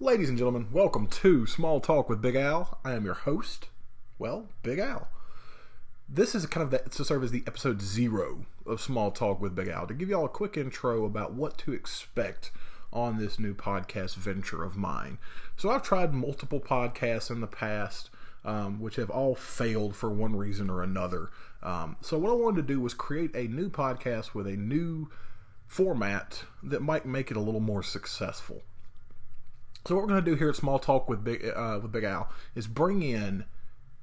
Ladies and gentlemen, welcome to Small Talk with Big Al. I am your host, well, Big Al. This is kind of the, to serve as the episode zero of Small Talk with Big Al to give you all a quick intro about what to expect on this new podcast venture of mine. So I've tried multiple podcasts in the past, um, which have all failed for one reason or another. Um, so what I wanted to do was create a new podcast with a new format that might make it a little more successful. So what we're going to do here at Small Talk with Big uh, with Big Al is bring in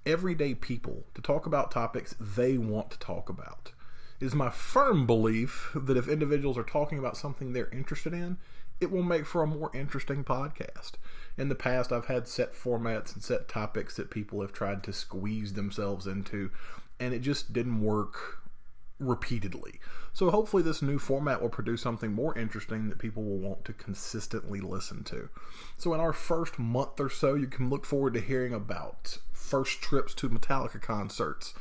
everyday people to talk about topics they want to talk about. It is my firm belief that if individuals are talking about something they're interested in, it will make for a more interesting podcast. In the past, I've had set formats and set topics that people have tried to squeeze themselves into, and it just didn't work repeatedly. So hopefully this new format will produce something more interesting that people will want to consistently listen to. So in our first month or so, you can look forward to hearing about first trips to Metallica concerts,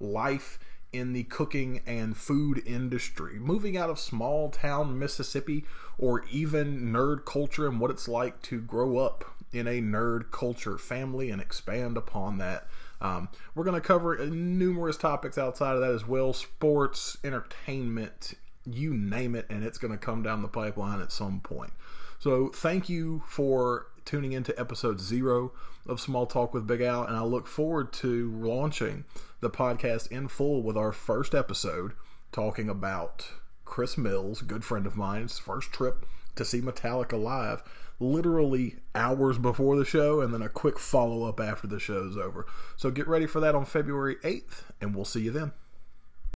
life in the cooking and food industry, moving out of small town Mississippi, or even nerd culture and what it's like to grow up in a nerd culture family and expand upon that um, we're going to cover numerous topics outside of that as well sports, entertainment, you name it, and it's going to come down the pipeline at some point. So, thank you for tuning into episode zero of Small Talk with Big Al, and I look forward to launching the podcast in full with our first episode talking about Chris Mills, good friend of mine's first trip to see Metallica live literally hours before the show and then a quick follow up after the show's over. So get ready for that on February 8th, and we'll see you then.